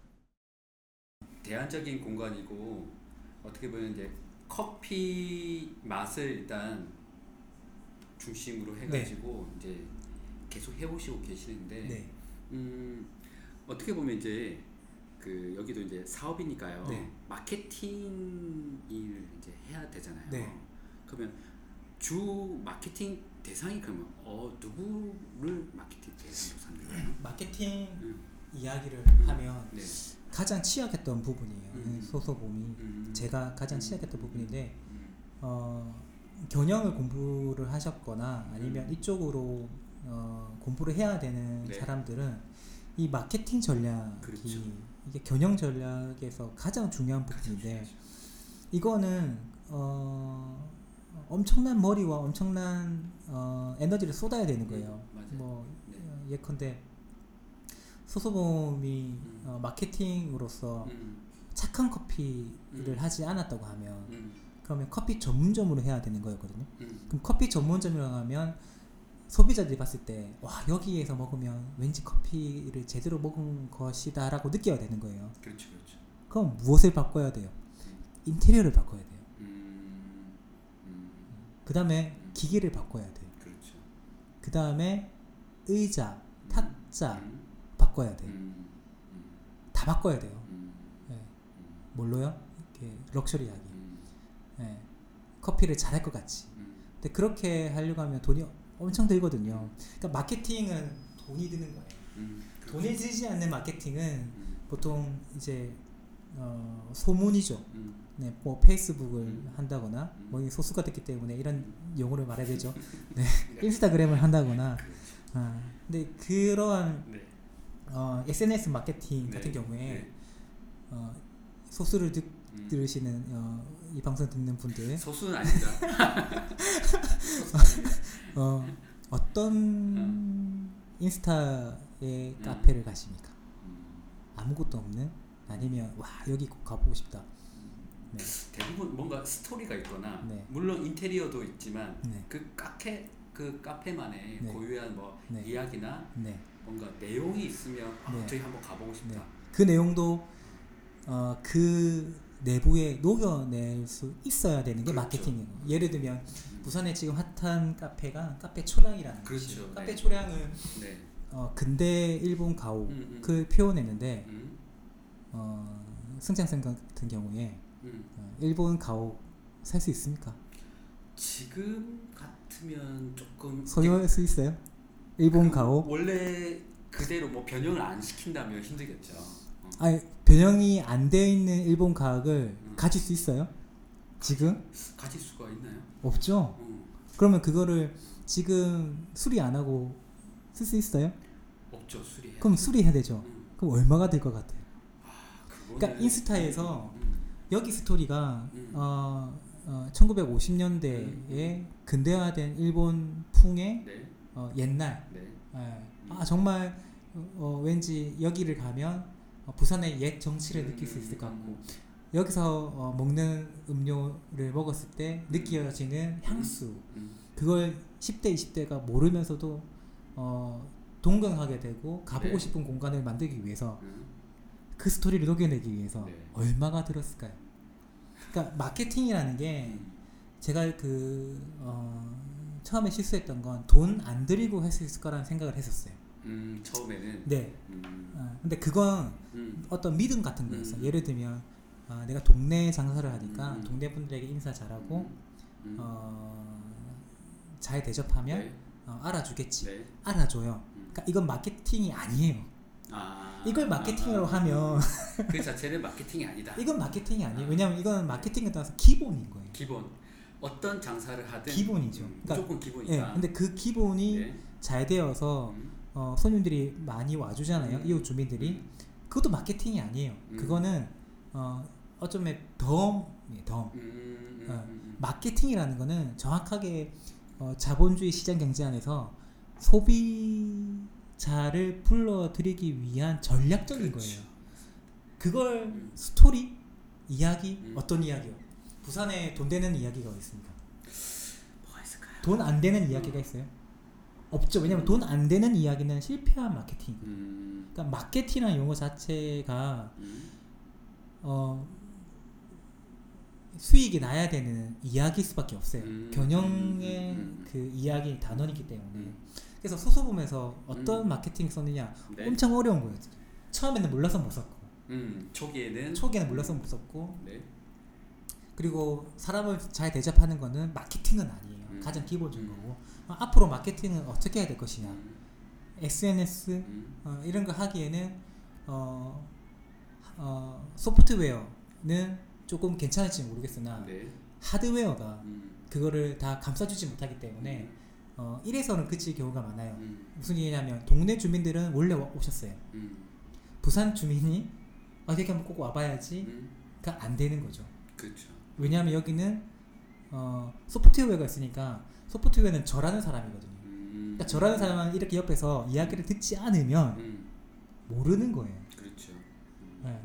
대안적인 공간이고 어떻게 보면 이제 커피 맛을 일단 중심으로 해가지고 이제 계속 해오시고 계시는데 네. 음, 어떻게 보면 이제 그 여기도 이제 사업이니까요. 네. 마케팅 일을 이제 해야 되잖아요. 네. 그러면 주 마케팅 대상이 그러면 어 누구를 마케팅 대상으로 삼는 거예요? 마케팅 음. 이야기를 음. 하면 네. 가장 취약했던 부분이에요. 음. 소소봄이 음. 제가 가장 음. 취약했던 부분인데 음. 어, 경영을 공부를 하셨거나 아니면 음. 이쪽으로 어, 공부를 해야 되는 네. 사람들은 이 마케팅 전략이 그렇죠. 이게 경영 전략에서 가장 중요한 부분인데 이거는 어, 엄청난 머리와 엄청난 어, 에너지를 쏟아야 되는 거예요. 음, 맞아요. 뭐 네. 어, 예컨대 소소봄이 음. 어, 마케팅으로서 음. 착한 커피를 음. 하지 않았다고 하면 음. 그러면 커피 전문점으로 해야 되는 거였거든요. 음. 그럼 커피 전문점이라고 하면 소비자들이 봤을 때 와 여기에서 먹으면 왠지 커피를 제대로 먹은 것이다 라고 느껴야 되는 거예요. 그렇죠, 그렇죠. 그럼 무엇을 바꿔야 돼요? 인테리어를 바꿔야 돼요. 음, 음, 그 다음에 기계를 바꿔야 돼요. 그렇죠. 그 다음에 의자, 탁자 음, 바꿔야 돼요. 음, 음, 다 바꿔야 돼요. 음, 뭘로요? 이렇게 럭셔리하게. 음, 예. 커피를 잘할 것 같이. 음. 근데 그렇게 하려고 하면 돈이 엄청 들거든요. 그러니까 마케팅은 돈이 드는 거예요. 돈이 들지 않는 마케팅은 음, 보통 이제 어, 소문이죠. 음, 네, 뭐 페이스북을 음. 한다거나 음. 뭐 소수가 됐기 때문에 이런 용어를 말해야 되죠. 네. 인스타그램을 한다거나. 그렇죠. 아, 근데 그러한 네. 어, SNS 마케팅 네. 같은 경우에 네. 어, 소수를 듣, 음. 들으시는 어, 이 방송 듣는 분들 소수는 아닙니다. 어, 어떤 음. 인스타의 음. 카페를 가십니까? 음, 아무것도 없는 아니면 와 여기 꼭 가보고 싶다. 네. 대부분 뭔가 스토리가 있거나 네. 물론 인테리어도 있지만 네. 그 카페 그 카페만의 네. 고유한 뭐 네. 이야기나 네. 뭔가 내용이 있으면 아, 네. 저희 한번 가보고 싶다. 네. 그 내용도 어, 그 내부에 녹여낼 수 있어야 되는 게 그렇죠. 마케팅이에요. 예를 들면 음. 부산에 지금 핫한 카페가 카페 초량이라는 그렇죠. 곳이에요. 네. 카페 초량은 네. 어, 근대 일본 가옥을 음, 음. 그 표현했는데 음, 어, 승창생 같은 경우에 음. 어, 일본 가옥 살 수 있습니까? 지금 같으면 조금 소유할 수 있어요? 일본 그 가옥? 원래 그대로 뭐 변형을 안 시킨다면 힘들겠죠. 어. 아니 변형이 안 되어 있는 일본 가옥을 음. 가질 수 있어요? 지금 가질 수가 있나요? 없죠. 어. 그러면 그거를 지금 수리 안 하고 쓸 수 있어요? 없죠 수리해. 그럼 수리해야 되죠. 음. 그럼 얼마가 들것 같아요? 그거는- 그러니까 인스타에서 음, 여기 스토리가 음. 어, 어, 1950년대에 근대화된 일본 풍의 네, 어, 옛날 네. 예. 아 정말 어, 어, 왠지 여기를 가면 어, 부산의 옛 정치를 느낄 수 있을 것 같고 여기서 어, 먹는 음료를 먹었을 때 느껴지는 향수 음, 그걸 10대 20대가 모르면서도 어, 동경하게 되고 가보고 네. 싶은 공간을 만들기 위해서 음. 그 스토리를 녹여내기 위해서 네. 얼마가 들었을까요? 그러니까 마케팅이라는 게 음. 제가 그 어, 처음에 실수했던 건 돈 안 들이고 할 수 있을 거라는 생각을 했었어요. 음, 처음에는 네. 음, 어, 근데 그건 음, 어떤 믿음 같은 거였어. 음. 예를 들면 아, 내가 동네 장사를 하니까 음. 동네 분들에게 인사 잘하고 음, 어, 잘 대접하면 네, 어, 알아주겠지. 네. 알아줘요. 음. 그러니까 이건 마케팅이 아니에요. 아, 이걸 마케팅으로 아, 하면 그 자체는 마케팅이 아니다. 이건 마케팅이 아니에요. 아. 왜냐하면 이건 마케팅에 따라서 기본인 거예요. 기본 어떤 장사를 하든 기본이죠. 음, 그러니까- 무조건 예. 기본이다. 근데 그 기본이 네. 잘 되어서 음, 어, 손님들이 많이 와주잖아요. 음. 이웃 주민들이. 그것도 마케팅이 아니에요. 음. 그거는 어, 어쩌면 덤이에요. 덤. 음, 음, 어, 음, 마케팅이라는 거는 정확하게 어, 자본주의 시장 경제 안에서 소비자를 불러들이기 위한 전략적인 그렇죠. 거예요. 그걸 음. 스토리, 이야기, 음. 어떤 이야기요? 부산에 돈 되는 이야기가 어디 있습니까? 뭐가 있을까요? 돈 안 되는 이야기가 있어요? 없죠. 왜냐면 돈 안 되는 이야기는 실패한 마케팅이거든요. 음, 그러니까 마케팅이라는 용어 자체가 음, 어, 수익이 나야 되는 이야기일 수밖에 없어요. 음, 경영의 음, 음, 음. 그 이야기 단원이기 때문에. 음. 그래서 소소봄에서 어떤 음. 마케팅 썼느냐 네. 엄청 어려운 거예요. 처음에는 몰라서 못 썼고 음, 초기에는 초기에는 몰라서 못 썼고 네. 그리고 사람을 잘 대접하는 거는 마케팅은 아니에요. 음. 가장 기본적인 음. 거고 어, 앞으로 마케팅은 어떻게 해야 될 것이냐 음, SNS 음, 어, 이런 거 하기에는 어, 어, 소프트웨어는 조금 괜찮을지 모르겠으나 네. 하드웨어가 음, 그거를 다 감싸주지 못하기 때문에 어, 이래서는 그칠 경우가 많아요. 음, 무슨 얘기냐면 동네 주민들은 원래 와- 오셨어요. 음, 부산 주민이 아 여기 한번 꼭 와봐야지가 음, 안 되는 거죠. 그렇죠. 왜냐하면 여기는 어, 소프트웨어가 있으니까 소프트웨어는 저라는 사람이거든요. 음, 그러니까 저라는 사람은 이렇게 옆에서 이야기를 듣지 않으면 음, 모르는 거예요. 그렇죠. 음, 네.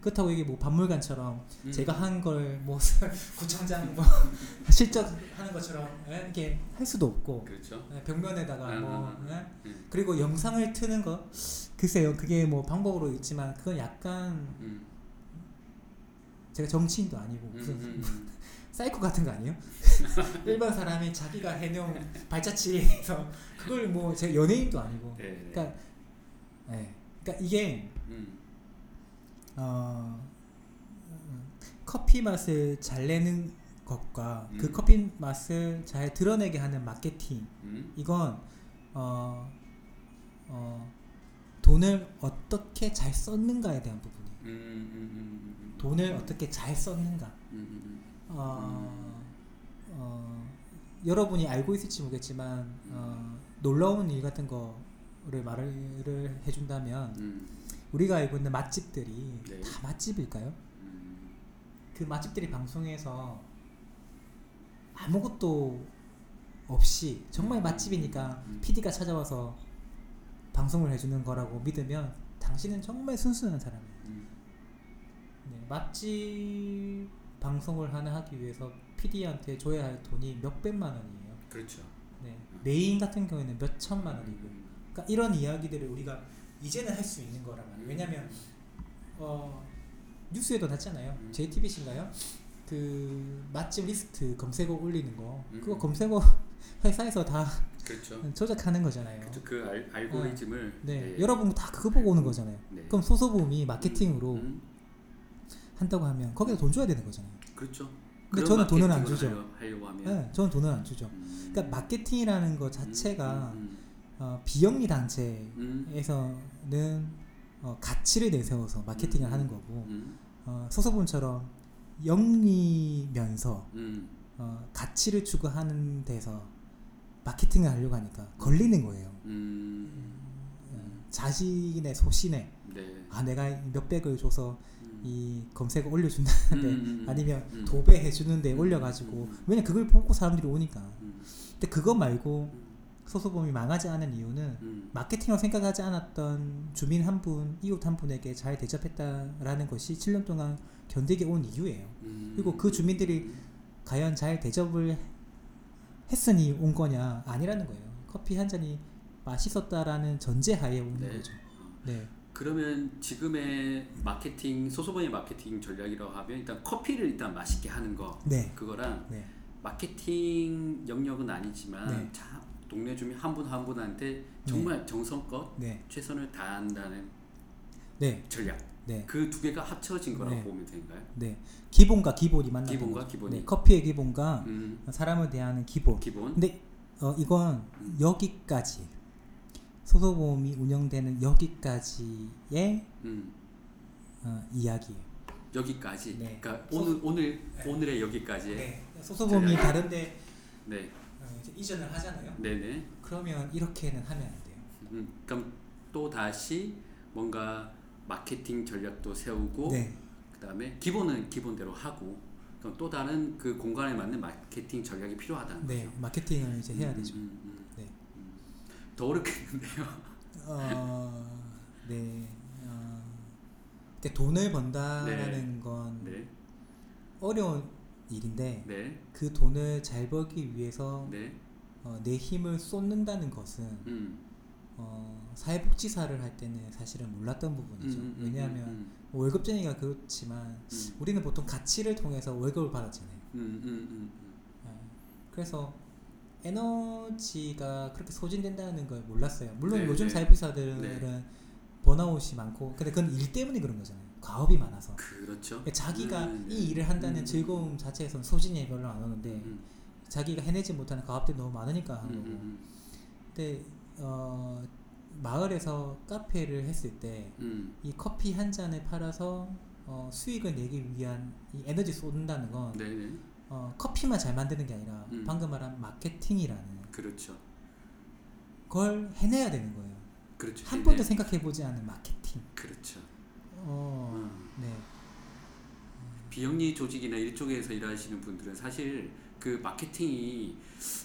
그렇다고 이게 뭐 박물관처럼 음. 제가 한 걸 뭐 구청장 뭐 실적하는 것처럼 예, 이렇게 할 수도 없고 그렇죠. 예, 벽면에다가 음, 뭐 음, 예? 음. 그리고 영상을 트는 거 글쎄요 그게 뭐 방법으로 있지만 그건 약간 음. 제가 정치인도 아니고 음, 무슨 음, 음. 사이코 같은 거 아니에요? 일반 사람이 자기가 해놓은 발자취에서 그걸 뭐 제가 연예인도 아니고 네, 네. 그러니까 예. 그러니까 이게 음. 어, 음, 커피 맛을 잘 내는 것과 그 음. 커피 맛을 잘 드러내게 하는 마케팅 음. 이건 어, 어, 돈을 어떻게 잘 썼는가에 대한 부분이에요. 음, 음, 음, 음. 돈을 어떻게 잘 썼는가. 음, 음, 어, 어, 여러분이 알고 있을지 모르겠지만 어, 놀라운 일 같은 거를 말을 해준다면 음. 우리가 알고 있는 맛집들이 네. 다 맛집일까요? 음. 그 맛집들이 방송에서 아무것도 없이 정말 맛집이니까 음. PD가 찾아와서 방송을 해주는 거라고 믿으면 당신은 정말 순수한 사람이에요. 음. 네, 맛집 방송을 하나 하기 위해서 PD한테 줘야 할 돈이 몇 백만 원이에요. 그렇죠. 네, 메인 같은 경우에는 몇 천만 원이고. 음. 그러니까 이런 이야기들을 우리가 이제는 할 수 있는 거란 말이에요. 왜냐면 어, 뉴스에도 났잖아요. 음. JTBC인가요? 그 맛집 리스트 검색어 올리는 거 음. 그거 검색어 회사에서 다 그렇죠. 조작하는 거잖아요. 그렇죠. 그 알, 알고리즘을 네, 여러분 다 그거 보고 오는 거잖아요. 네. 그럼 소소봄이 마케팅으로 음, 한다고 하면 거기다 돈 줘야 되는 거잖아요. 그렇죠. 근데 그런 저는 돈은 안 주죠. 하려, 하려고 하면 네, 저는 돈을 안 주죠. 음. 그러니까 마케팅이라는 것 자체가 음, 어, 비영리 음, 단체에서는 어, 가치를 내세워서 마케팅을 음. 하는 거고 음, 어, 소소본처럼 영리면서 음, 어, 가치를 추구하는 데서 마케팅을 하려고 하니까 걸리는 거예요. 음, 어, 자신의 소신에 네. 아 내가 몇백을 줘서 음, 이 검색어 올려준다는데 음, 음, 아니면 음. 도배해주는데 음, 올려가지고 음, 음. 왜냐 그걸 보고 사람들이 오니까 음, 근데 그거 말고 음, 소소봄이 망하지 않은 이유는 음, 마케팅으로 생각하지 않았던 주민 한 분, 이웃 한 분에게 잘 대접했다라는 것이 7년 동안 견디게 온 이유예요. 음, 그리고 그 주민들이 과연 잘 대접을 했으니 온 거냐 아니라는 거예요. 커피 한 잔이 맛있었다라는 전제하에 오는 네. 거죠. 네, 그러면 지금의 마케팅 소소본의 마케팅 전략이라고 하면 일단 커피를 일단 맛있게 하는 거 네, 그거랑 네, 마케팅 영역은 아니지만 네. 자, 동네 주민 한 분 한 분한테 정말 정성껏 네, 최선을 다한다는 네, 전략 네, 그 두 개가 합쳐진 거라고 네. 보면 되는가요? 네. 기본과 기본이 만나는 기본과. 기본이. 네, 커피의 기본과 음, 사람을 대하는 기본. 기본 근데 어, 이건 음. 여기까지 소소보험이 운영되는 여기까지의 음, 어, 이야기예요. 여기까지 네. 그러니까 소- 오늘 오늘 네. 오늘의 여기까지 네. 네. 소소보험이 전략이- 다른데 네. 어, 이전을 하잖아요. 네네 그러면 이렇게는 하면 안 돼요. 음, 그럼 또 다시 뭔가 마케팅 전략도 세우고 네, 그다음에 기본은 기본대로 하고 그럼 또 다른 그 공간에 맞는 마케팅 전략이 필요하다는 네, 거죠. 마케팅을 이제 해야 음, 되죠. 음. 음. 더 어렵겠는데요. 어, 네, 어, 그러니까 돈을 번다라는 건 네, 어려운 일인데 네, 그 돈을 잘 벌기 위해서 네, 어, 내 힘을 쏟는다는 것은 음, 어, 사회복지사를 할 때는 사실은 몰랐던 부분이죠. 음, 음, 왜냐하면 음, 뭐 월급쟁이가 그렇지만 음, 우리는 보통 가치를 통해서 월급을 받았잖아요. 음, 음, 음, 어, 그래서 에너지가 그렇게 소진된다는 걸 몰랐어요. 물론 네, 요즘 네. 사회복지사들은 네. 번아웃이 많고, 근데 그건 일 때문에 그런 거잖아요. 과업이 많아서. 그렇죠. 그러니까 자기가 음, 네. 이 일을 한다는 음, 즐거움 자체에서는 소진이 별로 안 오는데 음, 자기가 해내지 못하는 과업들이 너무 많으니까 음, 하는 거고. 음, 근데 어, 마을에서 카페를 했을 때이 음, 커피 한 잔을 팔아서 어, 수익을 내기 위한 이 에너지 쏟는다는 건 네, 네, 어, 커피만 잘 만드는 게 아니라 음. 방금 말한 마케팅이라는 그렇죠, 걸 해내야 되는 거예요. 그렇죠. 한 네, 번도 네. 생각해 보지 않은 마케팅. 그렇죠. 어, 음. 네, 비영리 조직이나 이쪽에서 일하시는 분들은 사실 그 마케팅이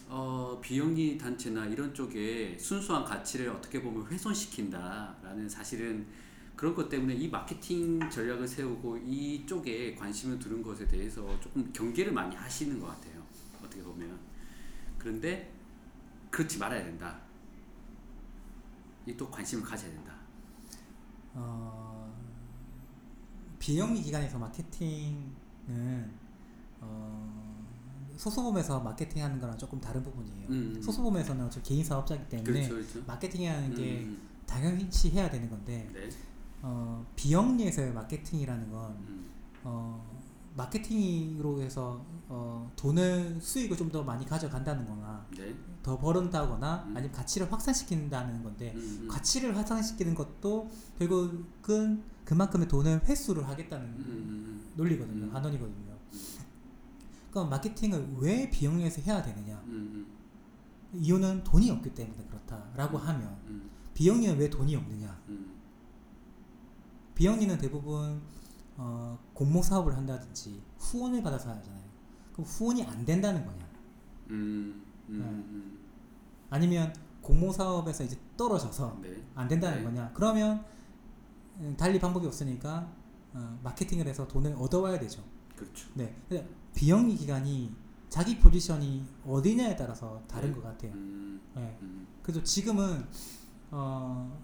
어, 비영리 단체나 이런 쪽에 순수한 가치를 어떻게 보면 훼손시킨다라는 사실은 그런 것 때문에 이 마케팅 전략을 세우고 이쪽에 관심을 두는 것에 대해서 조금 경계를 많이 하시는 것 같아요. 어떻게 보면 그런데 그렇지 말아야 된다. 이 또 관심을 가져야 된다. 어, 비영리 기관에서 마케팅은 어, 소소범에서 마케팅하는 거랑 조금 다른 부분이에요. 음. 소소범에서는 저 개인 사업자이기 때문에 그렇죠, 그렇죠. 마케팅하는 게 음, 당연시 해야 되는 건데 네. 어, 비영리에서의 마케팅이라는 건 음, 어, 마케팅으로 해서 어, 돈을 수익을 좀 더 많이 가져간다는 거나 네. 더 벌은다거나 음. 아니면 가치를 확산시킨다는 건데 음, 음. 가치를 확산시키는 것도 결국은 그만큼의 돈을 회수를 하겠다는 음, 음, 논리거든요. 음. 한원이거든요. 그럼 마케팅을 왜 비영리에서 해야 되느냐? 이유는 돈이 없기 때문에 그렇다라고 음. 하면 음, 비영리는 왜 돈이 없느냐? 음, 비영리는 대부분 어, 공모 사업을 한다든지 후원을 받아서 하잖아요. 그럼 후원이 안 된다는 거냐? 음, 음, 네. 음, 아니면 공모 사업에서 이제 떨어져서 네. 안 된다는 네. 거냐? 그러면 음, 달리 방법이 없으니까 어, 마케팅을 해서 돈을 얻어와야 되죠. 그렇죠. 네. 비영리 기관이 자기 포지션이 어디냐에 따라서 다른 네. 것 같아요. 음, 네. 음, 그래서 지금은 어,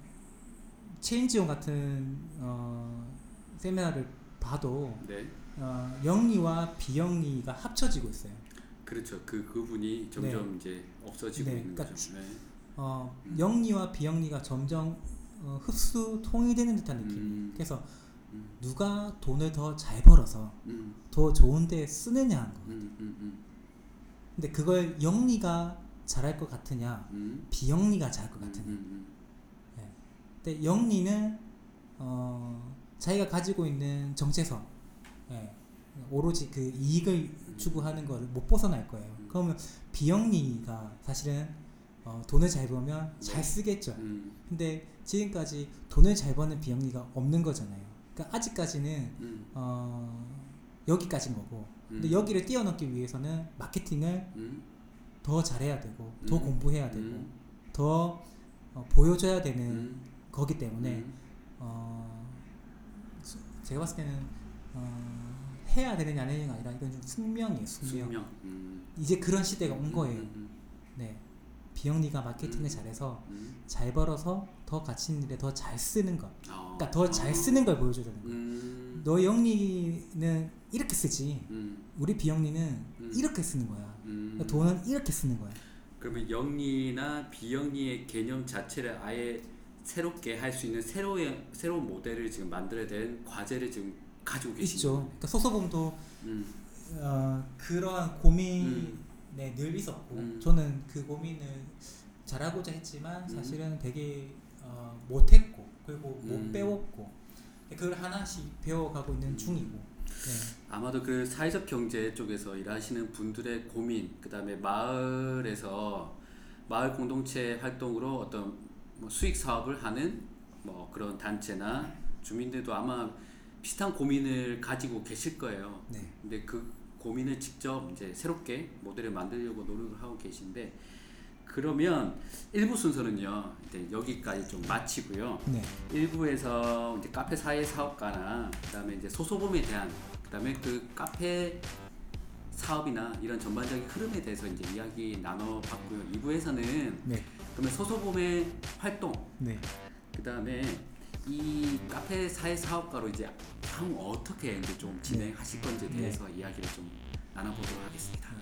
체인지온 같은 어, 세미나를 봐도 네. 어, 영리와 비영리가 합쳐지고 있어요. 그렇죠. 그 그분이 점점 이제 없어지고 네, 있는 그러니까 거죠. 네. 어, 음. 영리와 비영리가 점점 어, 흡수 통일되는 듯한 느낌. 음. 그래서 음, 누가 돈을 더 잘 벌어서 음, 더 좋은 데 쓰느냐 하는 거. 음, 근데 그걸 영리가 잘할 것 같으냐, 음, 비영리가 잘할 것 음, 같으냐. 음, 근데 영리는 어, 자기가 가지고 있는 정체성, 예, 오로지 그 이익을 추구하는 걸 못 벗어날 거예요. 음. 그러면 비영리가 사실은 어, 돈을 잘 벌면 잘 네. 쓰겠죠. 음, 근데 지금까지 돈을 잘 버는 비영리가 없는 거잖아요. 그러니까 아직까지는 음, 어, 여기까지인 거고. 근데 음. 여기를 뛰어넘기 위해서는 마케팅을 음, 더 잘해야 되고, 더 음. 공부해야 되고, 음, 더 어, 보여줘야 되는 음, 거기 때문에 음, 어, 수- 제가 봤을 때는 어, 해야 되느냐 안 되느냐가 아니라 이건 좀 숙명이에요. 숙명. 숙명. 음, 이제 그런 시대가 온 음, 거예요. 음, 네. 비영리가 마케팅을 음. 잘해서 음, 잘 벌어서 더 가치 있는 일에 더 잘 쓰는 것. 어, 그러니까 더잘 어, 쓰는 걸 보여줘야 되는 거예요. 음, 너 영리는 이렇게 쓰지. 음, 우리 비영리는 음. 이렇게 쓰는 거야. 음. 그러니까 돈은 이렇게 쓰는 거야. 그러면 영리나 비영리의 개념 자체를 아예 새롭게 할 수 있는 새로운 새로운 모델을 지금 만들어야 되는 과제를 지금 가지고 계시죠. 그러니까 소소봄도 음, 어, 그러한 고민이 음. 네, 늘 있었고 음. 저는 그 고민을 잘하고자 했지만 음. 사실은 되게 어, 못했고 그리고 못 음. 배웠고 그걸 하나씩 배워가고 있는 음. 중이고 네. 아마도 그 사회적 경제 쪽에서 일하시는 분들의 고민, 그 다음에 마을에서 마을 공동체 활동으로 어떤 뭐 수익 사업을 하는 뭐 그런 단체나 주민들도 아마 비슷한 고민을 가지고 계실 거예요. 네. 근데 그 고민을 직접 이제 새롭게 모델을 만들려고 노력을 하고 계신데 그러면 1부 순서는요 이제 여기까지 좀 마치고요 네. 1부에서 이제 카페 사회 사업가나 그다음에 이제 소소봄에 대한 그다음에 그 카페 사업이나 이런 전반적인 흐름에 대해서 이제 이야기 나눠 봤고요 2부에서는 네. 그러면 서서봄의 활동, 네. 그 다음에 이 카페 사회 사업가로 이제 향후 어떻게 이제 좀 네. 진행하실 건지에 네. 대해서 이야기를 좀 나눠보도록 하겠습니다. 아.